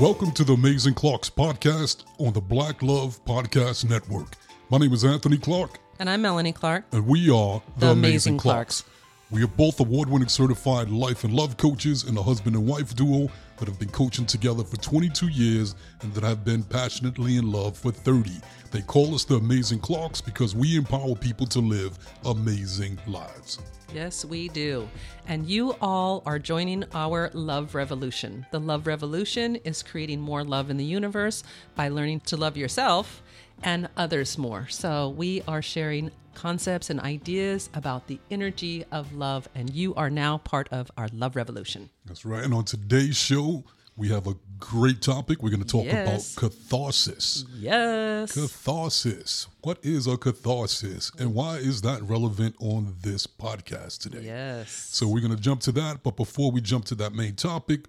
Welcome to the Amazing Clarks podcast on the Black Love Podcast Network. My name is Anthony Clark, And I'm Melanie Clark. and we are the, The Amazing, Amazing Clarks. We are both award winning certified life and love coaches and a husband and wife duo that have been coaching together for 22 years and that have been passionately in love for 30. They call us the Amazing Clarks because we empower people to live amazing lives. Yes, we do. And you all are joining our love revolution. The love revolution is creating more love in the universe by learning to love yourself and others more. So we are sharing concepts and ideas about the energy of love, and you are now part of our love revolution. That's right. And on today's show, we have a great topic. We're going to talk Yes. about catharsis. Yes. Catharsis. What is a catharsis and why is that relevant on this podcast today? Yes. So we're going to jump to that. But before we jump to that main topic,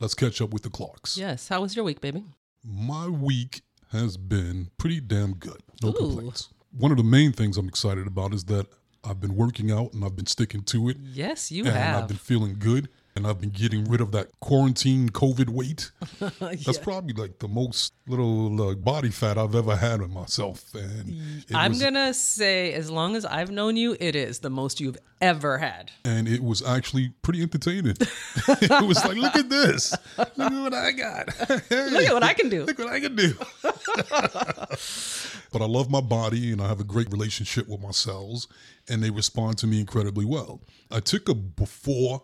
let's catch up with the Clarks. Yes. How was your week, baby? My week has been pretty damn good. No Ooh. complaints. One of the main things I'm excited about is that I've been working out and I've been sticking to it. Yes, you and I've have. been feeling good. And I've been getting rid of that quarantine COVID weight. That's probably like the most little uh, body fat I've ever had on myself. And I'm was, going to say, as long as I've known you, it is the most you've ever had. and it was actually pretty entertaining. it was like, look at this. Look at what I got. Look at what I can do. Look what I can do. but I love my body and I have a great relationship with my cells, and they respond to me incredibly well. I took a before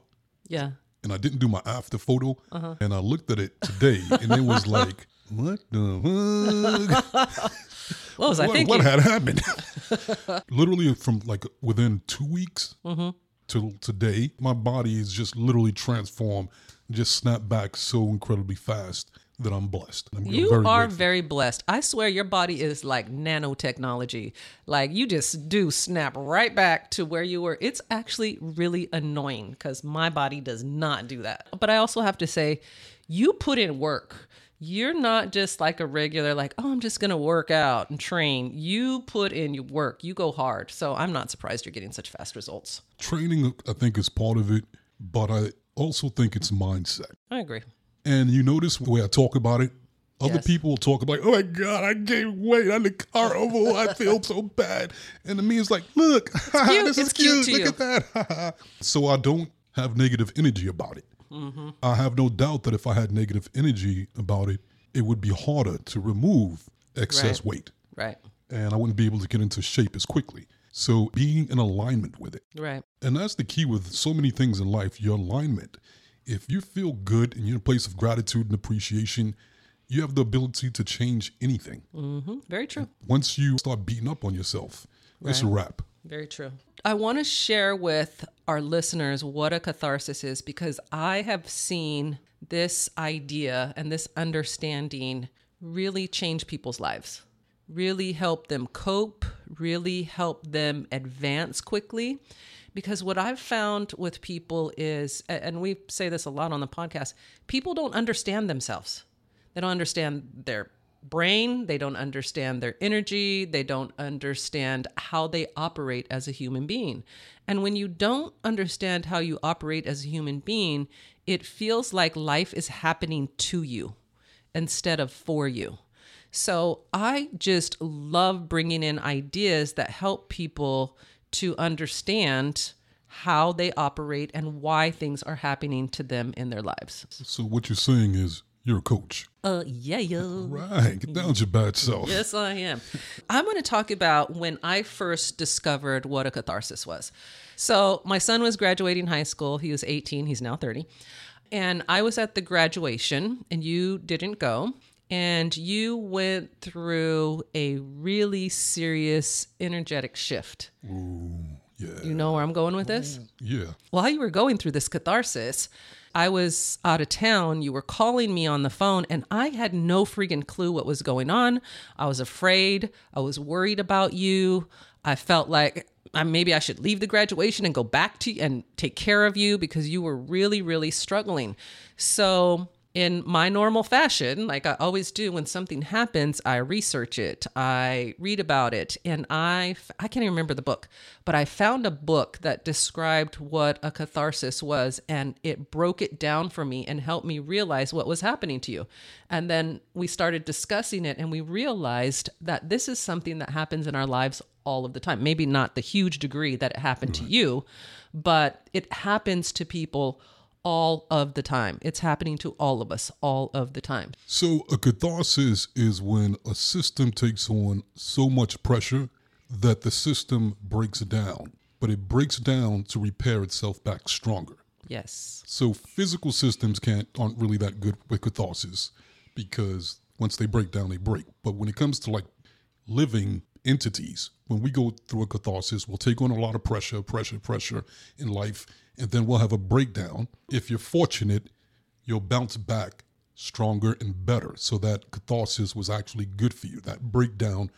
Yeah. And I didn't do my after photo, Uh-huh. and I looked at it today, and it was like, what the fuck? What was I what, thinking? what had happened? literally from like within two weeks Mm-hmm. till today, my body is just literally transformed, just snapped back so incredibly fast that I'm blessed. I'm You very are grateful. very blessed. I swear your body is like nanotechnology. Like you just do snap right back to where you were. It's actually really annoying because my body does not do that. But I also have to say, you put in work. You're not just like a regular, like, oh, I'm just going to work out and train. You put in your work, you go hard. So I'm not surprised you're getting such fast results. training. I think is part of it, but I also think it's mindset. I agree. And you notice the way I talk about it. Other Yes. people will talk about, oh my God, I gained weight. I'm horrible. I feel so bad. And to me, it's like, look, cute. this is It's cute Look at that. so I don't have negative energy about it. Mm-hmm. I have no doubt that if I had negative energy about it, it would be harder to remove excess Right. weight Right. and I wouldn't be able to get into shape as quickly. So being in alignment with it. Right. And that's the key with so many things in life, your alignment. If you feel good and you're in a place of gratitude and appreciation, you have the ability to change anything. Mm-hmm. Very true. Once you start beating up on yourself, it's a wrap. Very true. I want to share with our listeners what a catharsis is because I have seen this idea and this understanding really change people's lives, really help them cope, really help them advance quickly. Because what I've found with people is, and we say this a lot on the podcast, people don't understand themselves. They don't understand their brain, they don't understand their energy, they don't understand how they operate as a human being. And when you don't understand how you operate as a human being, it feels like life is happening to you instead of for you. So I just love bringing in ideas that help people to understand how they operate and why things are happening to them in their lives. So what you're saying is you're a coach. Uh, yeah, yeah. Right. Get down your bad self. Yes, I am. I'm going to talk about when I first discovered what a catharsis was. So, my son was graduating high school. He was 18, he's now 30. And I was at the graduation, and you didn't go. And you went through a really serious energetic shift. Ooh, Yeah. You know where I'm going with this? Yeah. while you were going through this catharsis, I was out of town. You were calling me on the phone, and I had no freaking clue what was going on. I was afraid. I was worried about you. I felt like maybe I should leave the graduation and go back to and take care of you because you were really, really struggling. So in my normal fashion, like I always do when something happens, I research it, I read about it, and I I can't even remember the book, but I found a book that described what a catharsis was and it broke it down for me and helped me realize what was happening to you. And then we started discussing it and we realized that this is something that happens in our lives all of the time. Maybe not the huge degree that it happened right. to you, but it happens to people all of the time. It's happening to all of us all of the time. So, a catharsis is when a system takes on so much pressure that the system breaks down, but it breaks down to repair itself back stronger. Yes. So, physical systems can't aren't really that good with catharsis because once they break down, they break. But when it comes to like living entities, when we go through a catharsis, we'll take on a lot of pressure, pressure, pressure in life and then we'll have a breakdown. If you're fortunate, you'll bounce back stronger and better. So that catharsis was actually good for you. That breakdown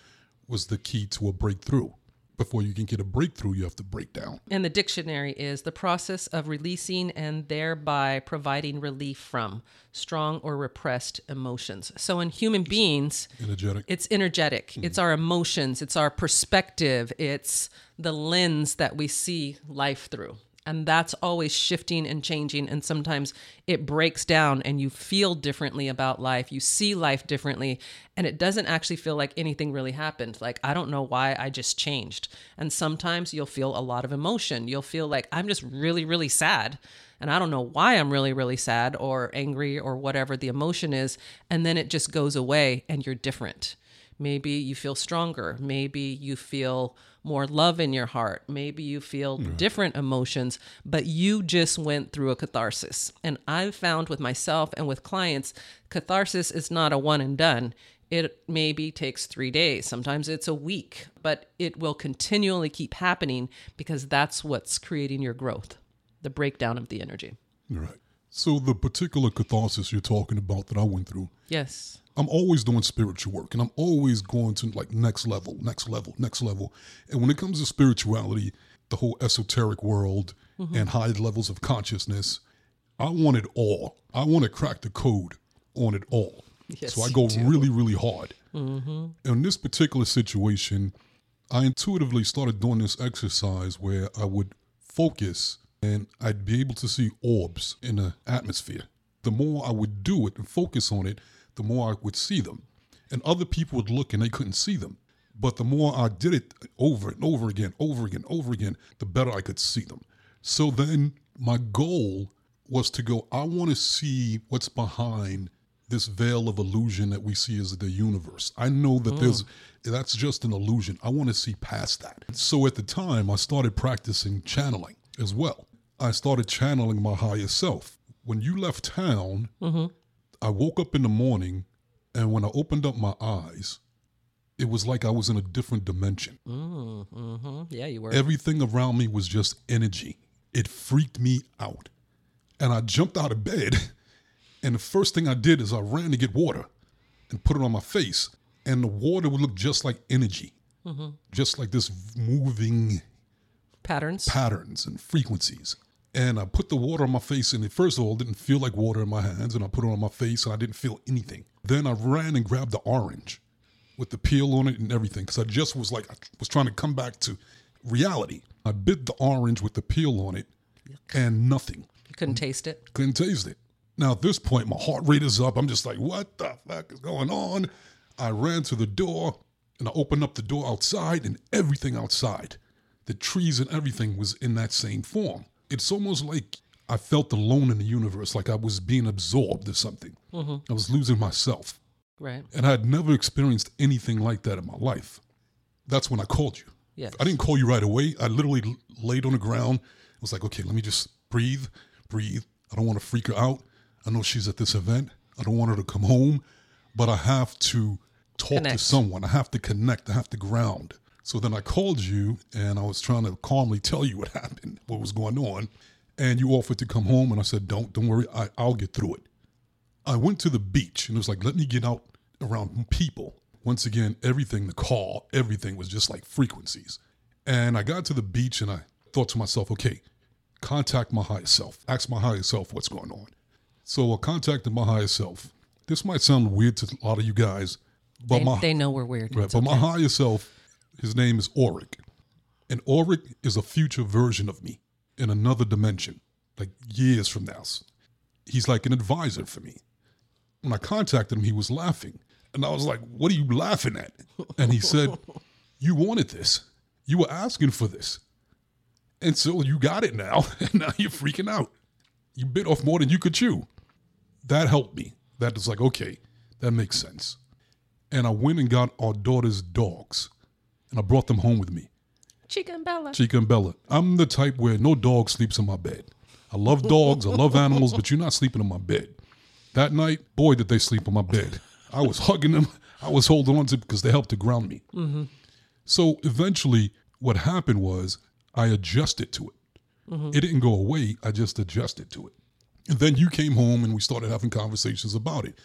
was the key to a breakthrough. Before you can get a breakthrough, you have to break down. And the dictionary is the process of releasing and thereby providing relief from strong or repressed emotions. So in human beings, energetic. it's energetic. Mm-hmm. It's our emotions, it's our perspective, it's the lens that we see life through and that's always shifting and changing and sometimes it breaks down and you feel differently about life. You see life differently and it doesn't actually feel like anything really happened. Like i don't know why i just changed. And sometimes you'll feel a lot of emotion. You'll feel like i'm just really really sad and i don't know why i'm really really sad or angry or whatever the emotion is and then it just goes away and you're different maybe you feel stronger maybe you feel more love in your heart. Maybe you feel mm. different emotions, but you just went through a catharsis. And I've found with myself and with clients, catharsis is not a one and done. It maybe takes three days, sometimes it's a week, but it will continually keep happening because that's what's creating your growth, the breakdown of the energy. Right. So, the particular catharsis you're talking about that I went through. Yes I'm always doing spiritual work and I'm always going to like next level, next level, next level. And when it comes to spirituality, the whole esoteric world mm-hmm. and high levels of consciousness, I want it all. I want to crack the code on it all. Yes, so I go really, really hard. Mm-hmm. In this particular situation, I intuitively started doing this exercise where I would focus and I'd be able to see orbs in the atmosphere. The more I would do it and focus on it, the more I would see them. And other people would look and they couldn't see them. But the more I did it over and over again, over again, over again, the better I could see them. So then my goal was to go, I want to see what's behind this veil of illusion that we see as the universe. I know that mm. there's that's just an illusion. I want to see past that. So at the time, I started practicing channeling as well. I started channeling my higher self. When you left town, mm-hmm. I woke up in the morning, and when I opened up my eyes, it was like I was in a different dimension. Mm, mm-hmm. Yeah, you were. Everything around me was just energy. It freaked me out. And I jumped out of bed, and the first thing I did is I ran to get water and put it on my face. And the water would look just like energy, mm-hmm. just like this moving patterns, patterns and frequencies and I put the water on my face, and it first of all didn't feel like water in my hands, and I put it on my face, and I didn't feel anything. Then I ran and grabbed the orange with the peel on it and everything, because I just was like I was trying to come back to reality. I bit the orange with the peel on it, and nothing. You couldn't taste it. Couldn't taste it. Now at this point, my heart rate is up. I'm just like, what the fuck is going on? I ran to the door, and I opened up the door outside, and everything outside, the trees and everything was in that same form it's almost like I felt alone in the universe, like I was being absorbed or something. Mm-hmm. I was losing myself. Right. And I had never experienced anything like that in my life. That's when I called you. Yes. I didn't call you right away. I literally laid on the ground. I was like, okay, let me just breathe, breathe. I don't want to freak her out. I know she's at this event. I don't want her to come home, but I have to talk connect. to someone. I have to connect. I have to ground. So then I called you and I was trying to calmly tell you what happened, what was going on. And you offered to come home and I said, Don't, don't worry, I, I'll get through it. I went to the beach and it was like, let me get out around people. Once again, everything, the call, everything was just like frequencies. And I got to the beach and I thought to myself, okay, contact my higher self, ask my higher self what's going on. So I contacted my higher self. This might sound weird to a lot of you guys, but They, my they know we're weird. right, but my higher self, his name is Auric, and Auric is a future version of me in another dimension, like years from now. He's like an advisor for me. When I contacted him, he was laughing, and I was like, "What are you laughing at?" And he said, "You wanted this. You were asking for this, and so you got it now, and now you're freaking out. You bit off more than you could chew." That helped me. That was like, okay, that makes sense and I went and got our daughter's dogs, and I brought them home with me, Chica and Bella. Chica and Bella. I'm the type where no dog sleeps in my bed. I love dogs, I love animals, but you're not sleeping in my bed. That night, boy, did they sleep in my bed. I was hugging them, I was holding on to them because they helped to ground me. Mm-hmm. So eventually, what happened was I adjusted to it. Mm-hmm. It didn't go away, I just adjusted to it. And then you came home and we started having conversations about it.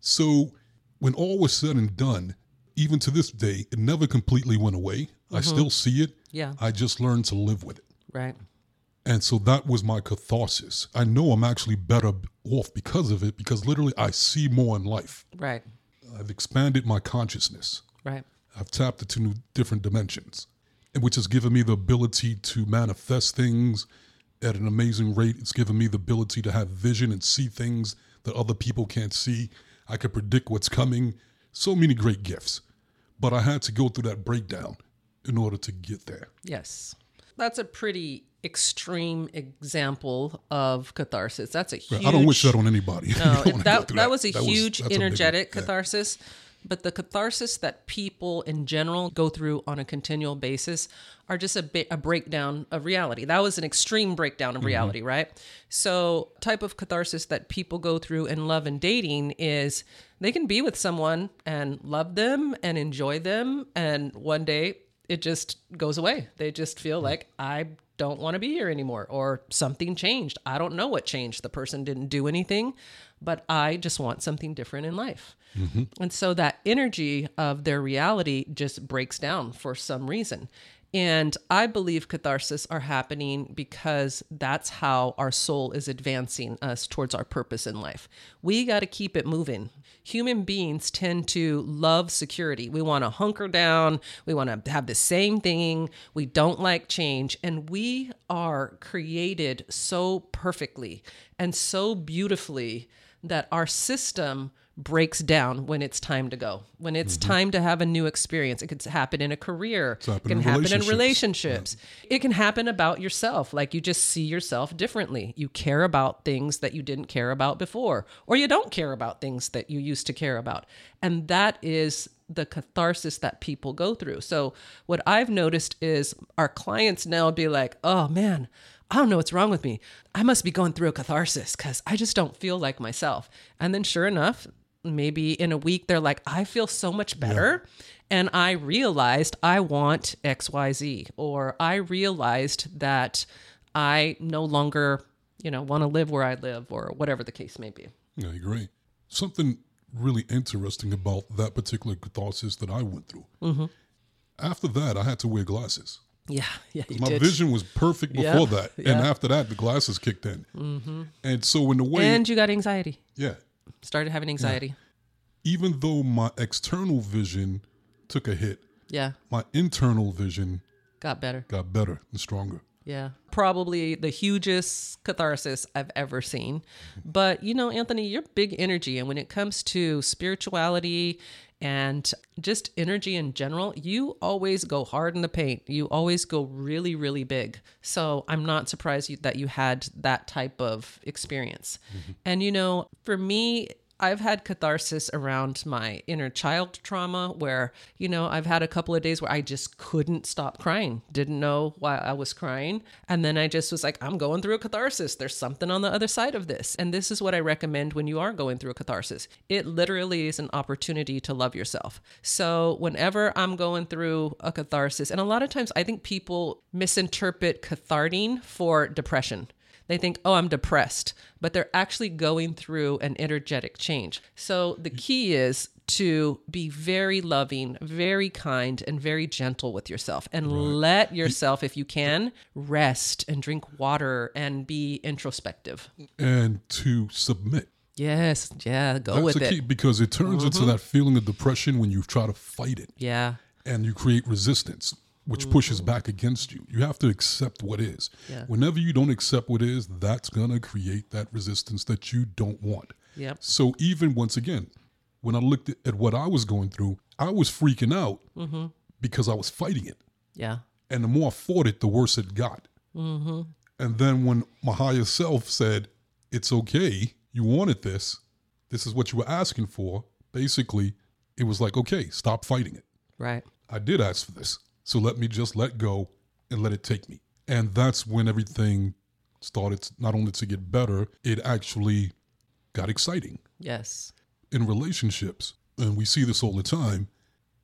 So when all was said and done, even to this day, it never completely went away. I mm-hmm. still see it. Yeah. I just learned to live with it. Right. And so that was my catharsis. I know I'm actually better off because of it, because literally I see more in life. Right. I've expanded my consciousness. Right. I've tapped into new different dimensions, and which has given me the ability to manifest things at an amazing rate. It's given me the ability to have vision and see things that other people can't see. I can predict what's coming. So many great gifts. But I had to go through that breakdown in order to get there. Yes. That's a pretty extreme example of catharsis. That's a huge I don't wish that on anybody. No, don't it- wanna that, through that was a huge that's big one. energetic Yeah. But the catharsis that people in general go through on a continual basis are just a bit a breakdown of reality. That was an extreme breakdown of Mm-hmm. reality, right? So, type of catharsis that people go through in love and dating is they can be with someone and love them and enjoy them, and one day it just goes away. They just feel Mm. like I don't want to be here anymore or something changed. I don't know what changed. The person didn't do anything, but I just want something different in life. Mm-hmm. And so that energy of their reality just breaks down for some reason. And I believe catharsis are happening because that's how our soul is advancing us towards our purpose in life. We got to keep it moving. Human beings tend to love security. We want to hunker down. We want to have the same thing. We don't like change. And we are created so perfectly and so beautifully that our system breaks down when it's time to go. When it's mm-hmm. time to have a new experience. It could happen in a career. It can in happen in relationships. relationships. It can happen about yourself. Like you just see yourself differently. You care about things that you didn't care about before, or you don't care about things that you used to care about. And that is the catharsis that people go through. So what I've noticed is our clients now be like, "Oh man, I don't know what's wrong with me. I must be going through a catharsis cuz I just don't feel like myself." And then sure enough, maybe in a week they're like, "I feel so much better." And I realized I want XYZ or I realized that I no longer, you know, want to live where I live or whatever the case may be. Yeah, I agree. Something really interesting about that particular catharsis that I went through. Mm-hmm. After that, I had to wear glasses. Yeah, yeah, you My did. vision was perfect Yeah, before that, and yeah. Mm-hmm. after that, the glasses kicked in. And so, in the way, and you got anxiety. yeah, Started having anxiety. even though my external vision took a hit, Yeah, my internal vision got better. got better and stronger. Yeah. Probably the hugest catharsis I've ever seen. But, you know, Anthony, you're big energy. And when it comes to spirituality and just energy in general, you always go hard in the paint. You always go really, really big. So I'm not surprised you, that you had that type of experience. Mm-hmm. And, you know, for me, I've had catharsis around my inner child trauma where, you know, I've had a couple of days where I just couldn't stop crying, didn't know why I was crying. And then I just was like, I'm going through a catharsis. There's something on the other side of this. And this is what I recommend when you are going through a catharsis. It literally is an opportunity to love yourself. So whenever I'm going through a catharsis, and a lot of times I think people misinterpret catharting for depression They think, oh, I'm depressed, but they're actually going through an energetic change. So the key is to be very loving, very kind, and very gentle with yourself and let yourself, if you can, rest and drink water and be introspective. And to submit. Yes, yeah, go That's with the it. Mm-hmm. because it turns into that feeling of depression when you try to fight it Yeah, and you create resistance, which pushes back against you. You have to accept what is. Yeah. Whenever you don't accept what is, that's going to create that resistance that you don't want. Yep. So even once again, when I looked at, at what I was going through, I was freaking out Mm-hmm. because I was fighting it. yeah, And the more I fought it, the worse it got. Mm-hmm. And then when my higher self said, It's okay, you wanted this, this is what you were asking for, basically, it was like, Okay, stop fighting it. right. I did ask for this. So let me just let go and let it take me. And that's when everything started not only to get better, it actually got exciting Yes. in relationships, and we see this all the time,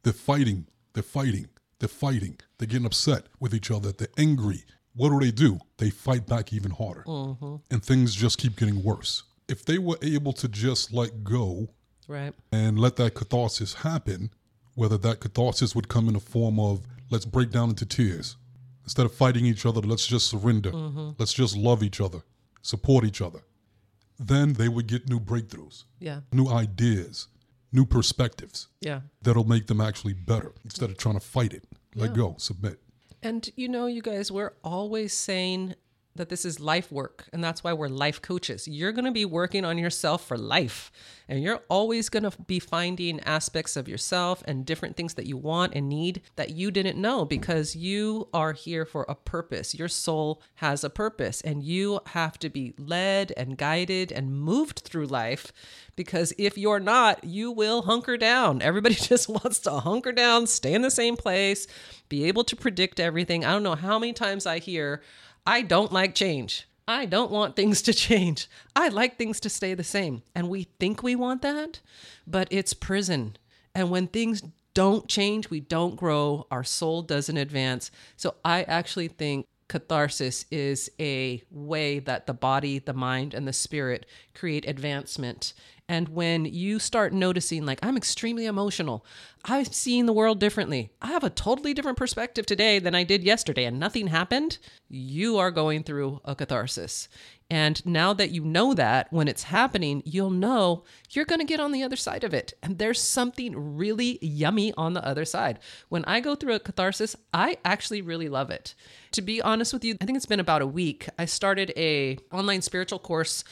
they're fighting, they're fighting, they're fighting, they're getting upset with each other, they're angry. What do they do? They fight back even harder. Mm-hmm. And things just keep getting worse. If they were able to just let go Right. and let that catharsis happen, whether that catharsis would come in the form of let's break down into tears. Instead of fighting each other, let's just surrender. Mm-hmm. Let's just love each other, support each other. Then they would get new breakthroughs Yeah. new ideas, new perspectives Yeah. that'll make them actually better instead of trying to fight it. Let go, submit. And you know, you guys, we're always saying that this is life work, and that's why we're life coaches. You're going to be working on yourself for life, and you're always going to be finding aspects of yourself and different things that you want and need that you didn't know because you are here for a purpose. Your soul has a purpose, and you have to be led and guided and moved through life because if you're not, you will hunker down. Everybody just wants to hunker down, stay in the same place, be able to predict everything. I don't know how many times I hear, I don't like change. I don't want things to change. I like things to stay the same. And we think we want that, but it's prison. And when things don't change, we don't grow, our soul doesn't advance. So I actually think catharsis is a way that the body, the mind, and the spirit create advancement. And when you start noticing, like, I'm extremely emotional, I'm seeing the world differently, I have a totally different perspective today than I did yesterday, and nothing happened, you are going through a catharsis. And now that you know that, when it's happening, you'll know you're going to get on the other side of it. And there's something really yummy on the other side. When I go through a catharsis, I actually really love it. To be honest with you, I think it's been about a week. I started a online spiritual course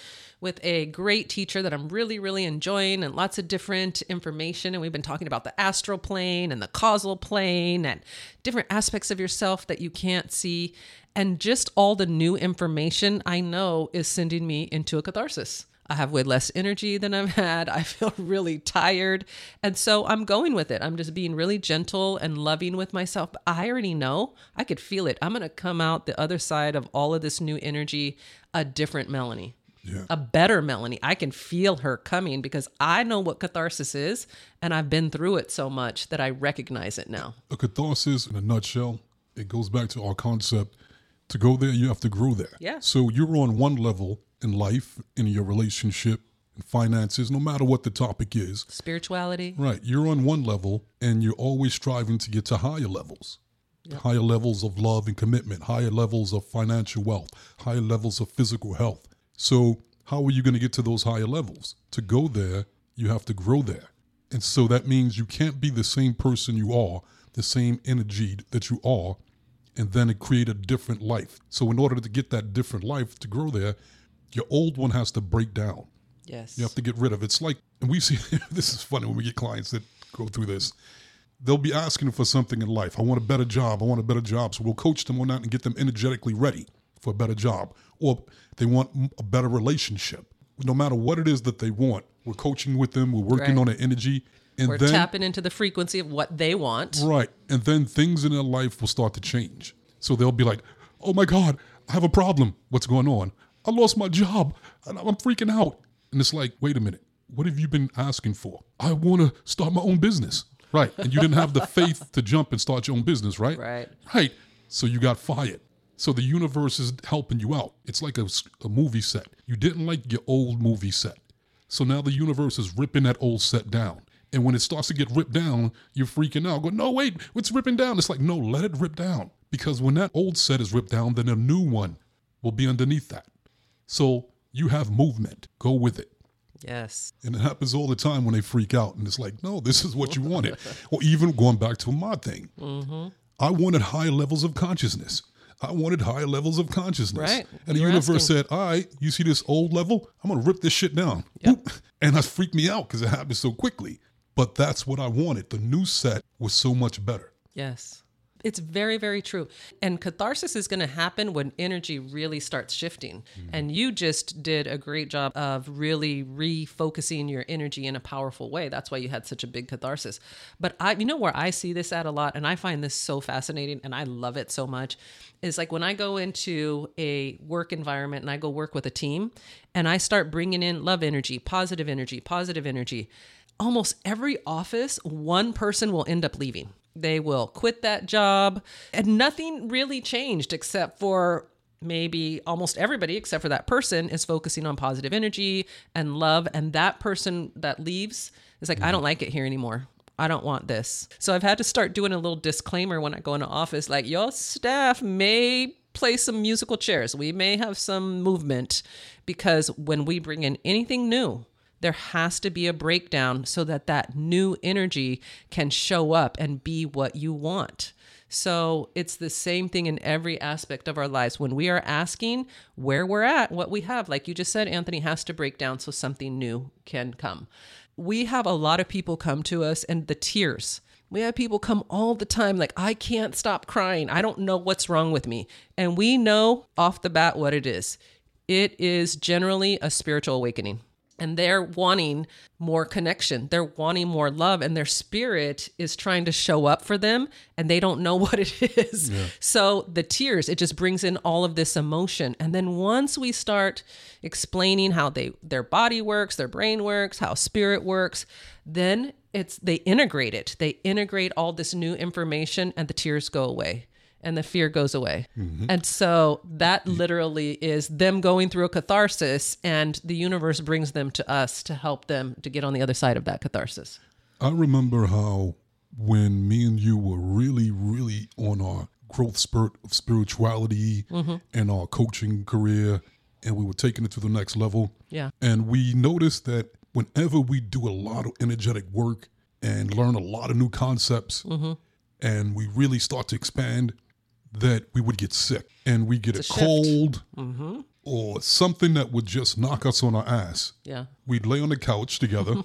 with a great teacher that I'm really, really enjoying and lots of different information. And we've been talking about the astral plane and the causal plane and different aspects of yourself that you can't see. And just all the new information I know is sending me into a catharsis. I have way less energy than I've had. I feel really tired. And so I'm going with it. I'm just being really gentle and loving with myself. But I already know I could feel it. I'm going to come out the other side of all of this new energy a different Melanie Yeah. a better Melanie. I can feel her coming because I know what catharsis is and I've been through it so much that I recognize it now. A catharsis, in a nutshell, it goes back to our concept to go there, you have to grow there. Yeah. So you're on one level in life, in your relationship, in finances, no matter what the topic is. Spirituality. Right. You're on one level and you're always striving to get to higher levels. Higher levels of love and commitment, higher levels of financial wealth, higher levels of physical health. So, how are you going to get to those higher levels? To go there, you have to grow there. And so that means you can't be the same person you are, the same energy that you are, and then create a different life. So, in order to get that different life to grow there, your old one has to break down. Yes. You have to get rid of. it. It's like, and we see this is funny when we get clients that go through this. They'll be asking for something in life. I want a better job. I want a better job. So we'll coach them on that and get them energetically ready for a better job. Or they want a better relationship. No matter what it is that they want, we're coaching with them. We're working Right. on their energy. And We're then, tapping into the frequency of what they want. Right. And then things in their life will start to change. So they'll be like, oh my God, I have a problem. What's going on? I lost my job and I'm freaking out. And it's like, wait a minute. What have you been asking for? I want to start my own business. Right. And you didn't have the faith to jump and start your own business, right? Right. Right. So you got fired. So the universe is helping you out. It's like a movie set. You didn't like your old movie set. So now the universe is ripping that old set down. And when it starts to get ripped down, you're freaking out. Go, no, wait, it's ripping down. It's like, no, let it rip down. Because when that old set is ripped down, then a new one will be underneath that. So you have movement. Go with it. Yes. And it happens all the time when they freak out. And it's like, no, this is what you wanted. or even going back to my thing. Mm-hmm. I wanted high levels of consciousness. I wanted high levels of consciousness. Right. And the You were universe asking. said, all right, you see this old level? I'm going to rip this shit down. Boop. And that freaked me out because it happened so quickly. But that's what I wanted. The new set was so much better. Yes. It's very, very true. And catharsis is going to happen when energy really starts shifting. Mm-hmm. And you just did a great job of really refocusing your energy in a powerful way. That's why you had such a big catharsis. But I, you know, where I see this at a lot, and I find this so fascinating and I love it so much, is like when I go into a work environment and I go work with a team and I start bringing in love energy, positive energy, positive energy almost every office, one person will end up leaving. They will quit that job, and nothing really changed except for maybe almost everybody, except for that person, is focusing on positive energy and love. And that person that leaves is like, I don't like it here anymore. I don't want this. So I've had to start doing a little disclaimer when I go into office like, your staff may play some musical chairs. We may have some movement because when we bring in anything new, there has to be a breakdown so that that new energy can show up and be what you want. So it's the same thing in every aspect of our lives. When we are asking where we're at, what we have, like you just said, Anthony, has to break down so something new can come. We have a lot of people come to us and the tears. We have people come all the time, like, I can't stop crying. I don't know what's wrong with me. And we know off the bat what it is it is generally a spiritual awakening and they're wanting more connection. They're wanting more love, and their spirit is trying to show up for them, and they don't know what it is. So the tears, it just brings in all of this emotion. And then once we start explaining how they their body works, their brain works, how spirit works, then it's they integrate it. They integrate all this new information, and the tears go away and the fear goes away. Mm-hmm. And so that mm-hmm. literally is them going through a catharsis and the universe brings them to us to help them to get on the other side of that catharsis. I remember how when me and you were really, really on our growth spurt of spirituality mm-hmm. and our coaching career, and we were taking it to the next level. Yeah. And we noticed that whenever we do a lot of energetic work and learn a lot of new concepts, and we really start to expand, that we would get sick and we get a, It's a shift. cold mm-hmm. or something that would just knock us on our ass. Yeah. We'd lay on the couch together,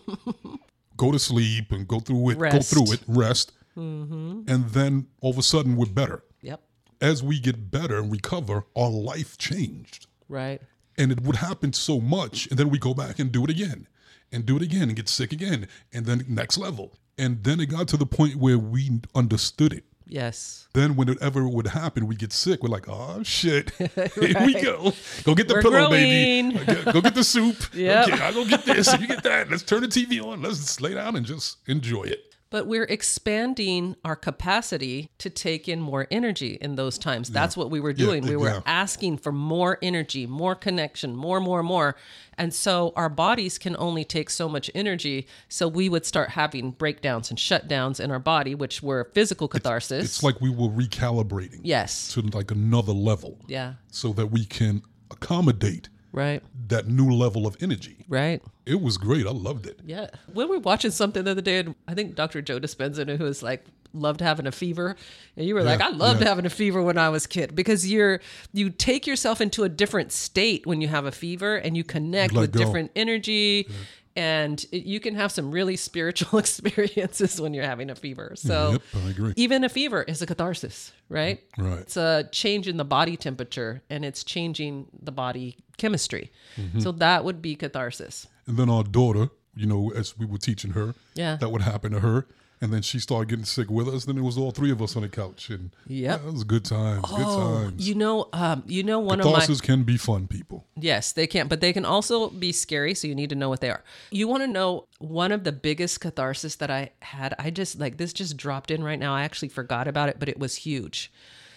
go to sleep and go through it, Rest. go through it, rest. Mm-hmm. And then all of a sudden we're better. Yep. As we get better and recover, our life changed. Right. And it would happen so much. And then we go back and do it again and do it again and get sick again. And then next level. And then it got to the point where we understood it. Yes. Then whenever it would happen, we get sick. We're like, oh shit, here we go. Go get the We're pillow, growing. baby. Go get- the soup. Yep. Okay, I go get this. You get that. Let's turn the TV on. Let's lay down and just enjoy it. But we're expanding our capacity to take in more energy in those times. That's what we were doing. we were yeah. asking for more energy, more connection, more, more, more. And so our bodies can only take so much energy. So we would start having breakdowns and shutdowns in our body, which were physical catharsis. It's like we were recalibrating yes. to like another level Yeah. so that we can accommodate Right. that new level of energy. Right. It was great. I loved it. Yeah. When we were watching something the other day, and I think Dr. Joe Dispenza, who was like, loved having a fever. And you were like, I loved yeah. having a fever when I was a kid because you're you take yourself into a different state when you have a fever and you connect Let with go. different energy. And you can have some really spiritual experiences when you're having a fever. So Yep, even a fever is a catharsis, right? Right. It's a change in the body temperature and it's changing the body chemistry. Mm-hmm. So that would be catharsis. And then our daughter, you know, as we were teaching her, Yeah. that would happen to her. And then she started getting sick with us. Then it was all three of us on the couch, and Yep. that was good times. good Oh, times. you know, um, you know, one of my Catharsis can be fun, people. yes, they can, but they can also be scary. So you need to know what they are. You want to know one of the biggest catharsis that I had. I just like this just dropped in right now. I actually forgot about it, but it was huge.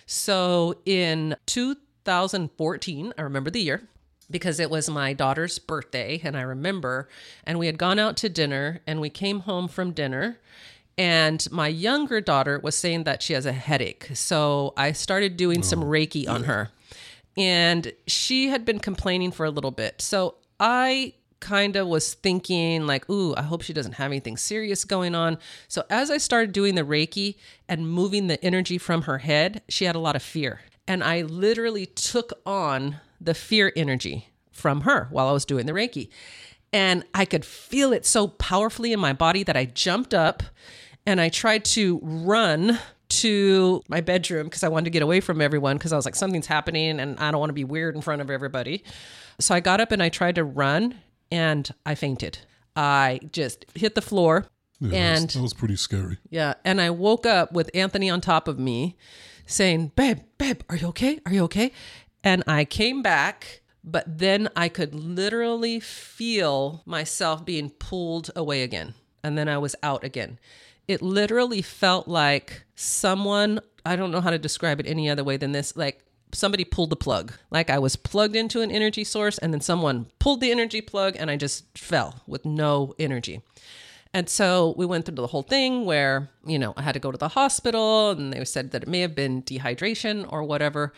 So in 2014, I remember the year because it was my daughter's birthday and I remember and we had gone out to dinner and we came home from dinner and my younger daughter was saying that she has a headache. So I started doing some Reiki on her. And she had been complaining for a little bit. So I kind of was thinking like, "Ooh, I hope she doesn't have anything serious going on." So as I started doing the Reiki and moving the energy from her head, she had a lot of fear. And I literally took on the fear energy from her while I was doing the Reiki. And I could feel it so powerfully in my body that I jumped up and I tried to run to my bedroom because I wanted to get away from everyone because I was like, something's happening and I don't want to be weird in front of everybody. So I got up and I tried to run and I fainted. I just hit the floor Yeah, that was, that was pretty scary. yeah, and I woke up with Anthony on top of me saying, Babe, babe, are you okay? Are you okay? And I came back, but then I could literally feel myself being pulled away again. And then I was out again. It literally felt like someone, I don't know how to describe it any other way than this, like somebody pulled the plug. Like I was plugged into an energy source and then someone pulled the energy plug and I just fell with no energy. And so we went through the whole thing where, you know, I had to go to the hospital and they said that it may have been dehydration or whatever,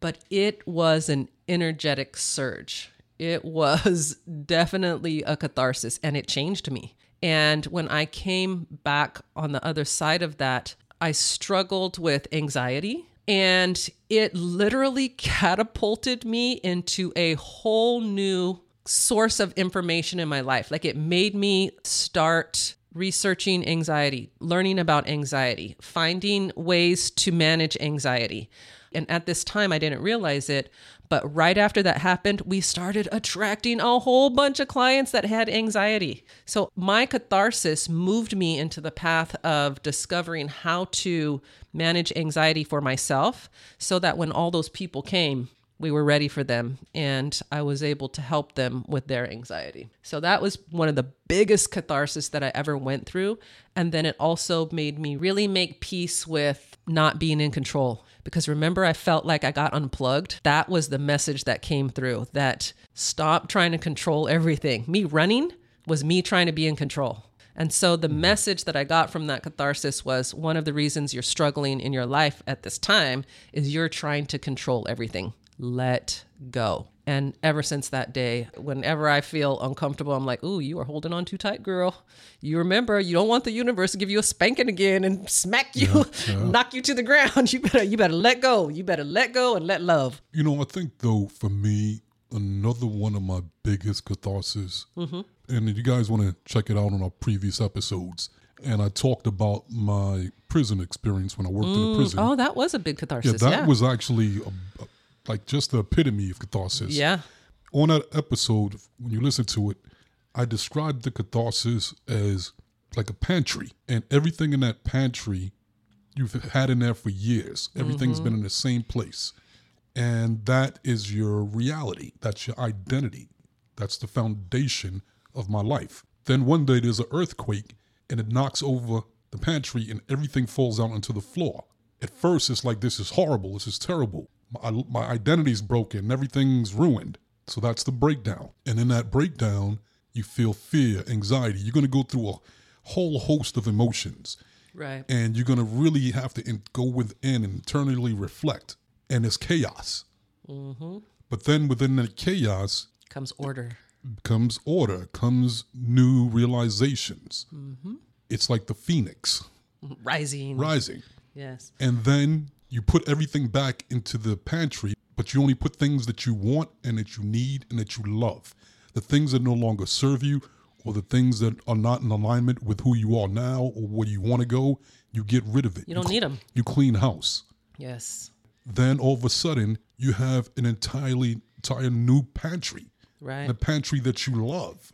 but it was an energetic surge. It was definitely a catharsis and it changed me. And when I came back on the other side of that, I struggled with anxiety and it literally catapulted me into a whole new source of information in my life. Like it made me start researching anxiety, learning about anxiety, finding ways to manage anxiety. And at this time, I didn't realize it. But right after that happened, we started attracting a whole bunch of clients that had anxiety. So my catharsis moved me into the path of discovering how to manage anxiety for myself so that when all those people came, we were ready for them and I was able to help them with their anxiety. So that was one of the biggest catharsis that I ever went through. And then it also made me really make peace with not being in control. Because remember, I felt like I got unplugged. That was the message that came through that stop trying to control everything. Me running was me trying to be in control. And so the mm-hmm. message that I got from that catharsis was one of the reasons you're struggling in your life at this time is you're trying to control everything. Let go. And ever since that day, whenever I feel uncomfortable, I'm like, ooh, you are holding on too tight, girl. You remember, you don't want the universe to give you a spanking again and smack you, knock you to the ground. You better, you better let go. You better let go and let love. You know, I think though for me, another one of my biggest catharsis, mm-hmm. and you guys want to check it out on our previous episodes. And I talked about my prison experience when I worked in a mm, prison. Oh, that was a big catharsis. yeah, that Yeah. was actually a, a- like just the epitome of catharsis. yeah. On that episode, when you listen to it, I described the catharsis as like a pantry, and everything in that pantry you've had in there for years. Everything's mm-hmm. been in the same place. And that is your reality. That's your identity. That's the foundation of my life. Then one day there's an earthquake and it knocks over the pantry and everything falls out onto the floor. At first, it's like, this is horrible. This is terrible. My, my identity's broken. Everything's ruined. So that's the breakdown. And in that breakdown, you feel fear, anxiety. You're going to go through a whole host of emotions Right. and you're going to really have to in, go within and internally reflect and it's chaos mm-hmm. but then within that chaos Comes order. comes order comes new realizations mm-hmm. it's like the phoenix Rising. rising Yes. and then you put everything back into the pantry but you only put things that you want and that you need and that you love the things that no longer serve you or the things that are not in alignment with who you are now or where you want to go you get rid of it You don't cl- them. you clean house Yes. then all of a sudden you have an entirely entire new pantry Right. a pantry that you love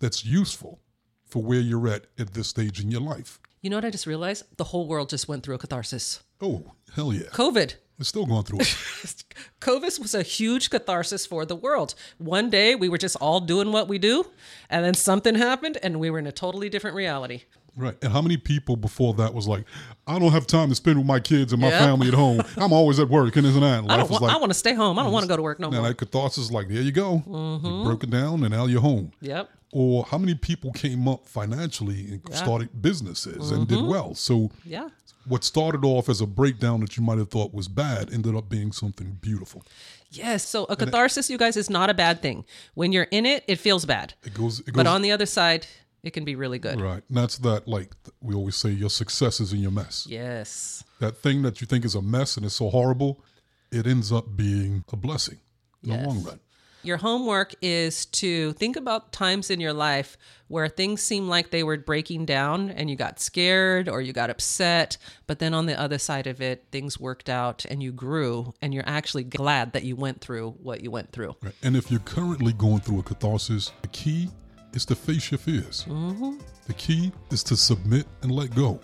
that's useful for where you're at at this stage in your life You know what I just realized? The whole world just went through a catharsis. oh hell yeah COVID. it's still going through it COVID was a huge catharsis for the world. One day we were just all doing what we do, and then something happened and we were in a totally different reality. Right. And how many people before that was like, I don't have time to spend with my kids and my Yep. family at home. I'm always at work and and that. And I life don't. was Want, like, I want to stay home. I don't want to go to work no now more. that catharsis is like, there you go. Mm-hmm. You broke it down and now you're home. Yep. Or how many people came up financially and started businesses and Mm-hmm. did well? So Yeah. what started off as a breakdown that you might have thought was bad ended up being something beautiful. Yes. So a catharsis, you guys, is not a bad thing. When you're in it, it feels bad. It goes, it goes But on the other side, it can be really good. right. And that's that, like we always say, your success is in your mess. Yes. That thing that you think is a mess and it's so horrible, it ends up being a blessing in the long run. Your homework is to think about times in your life where things seem like they were breaking down and you got scared or you got upset, but then on the other side of it, things worked out and you grew and you're actually glad that you went through what you went through. Right. And if you're currently going through a catharsis, the key is to face your fears. Mm-hmm. The key is to submit and let go.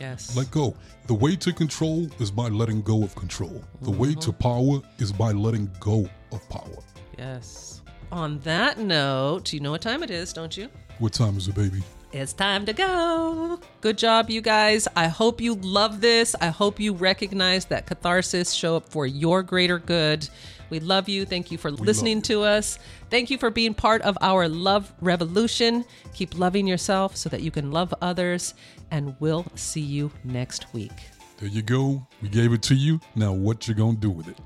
Yes. Let go. The way to control is by letting go of control. The way to Mm-hmm. power is by letting go of power. Yes. On that note, you know what time it is, don't you? What time is it, baby? It's time to go. Good job, you guys. I hope you love this. I hope you recognize that catharsis show up for your greater good. We love you. Thank you for listening to us. Thank you for being part of our love revolution. Keep loving yourself so that you can love others. And we'll see you next week. There you go. We gave it to you. Now, what you gonna do with it?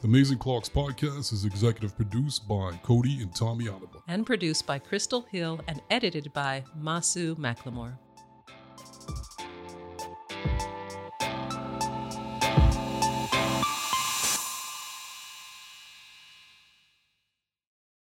The Amazing Clarks podcast is executive produced by Codie and Tommy Oliver. And produced by Crystal Hill and edited by Masu McLemore.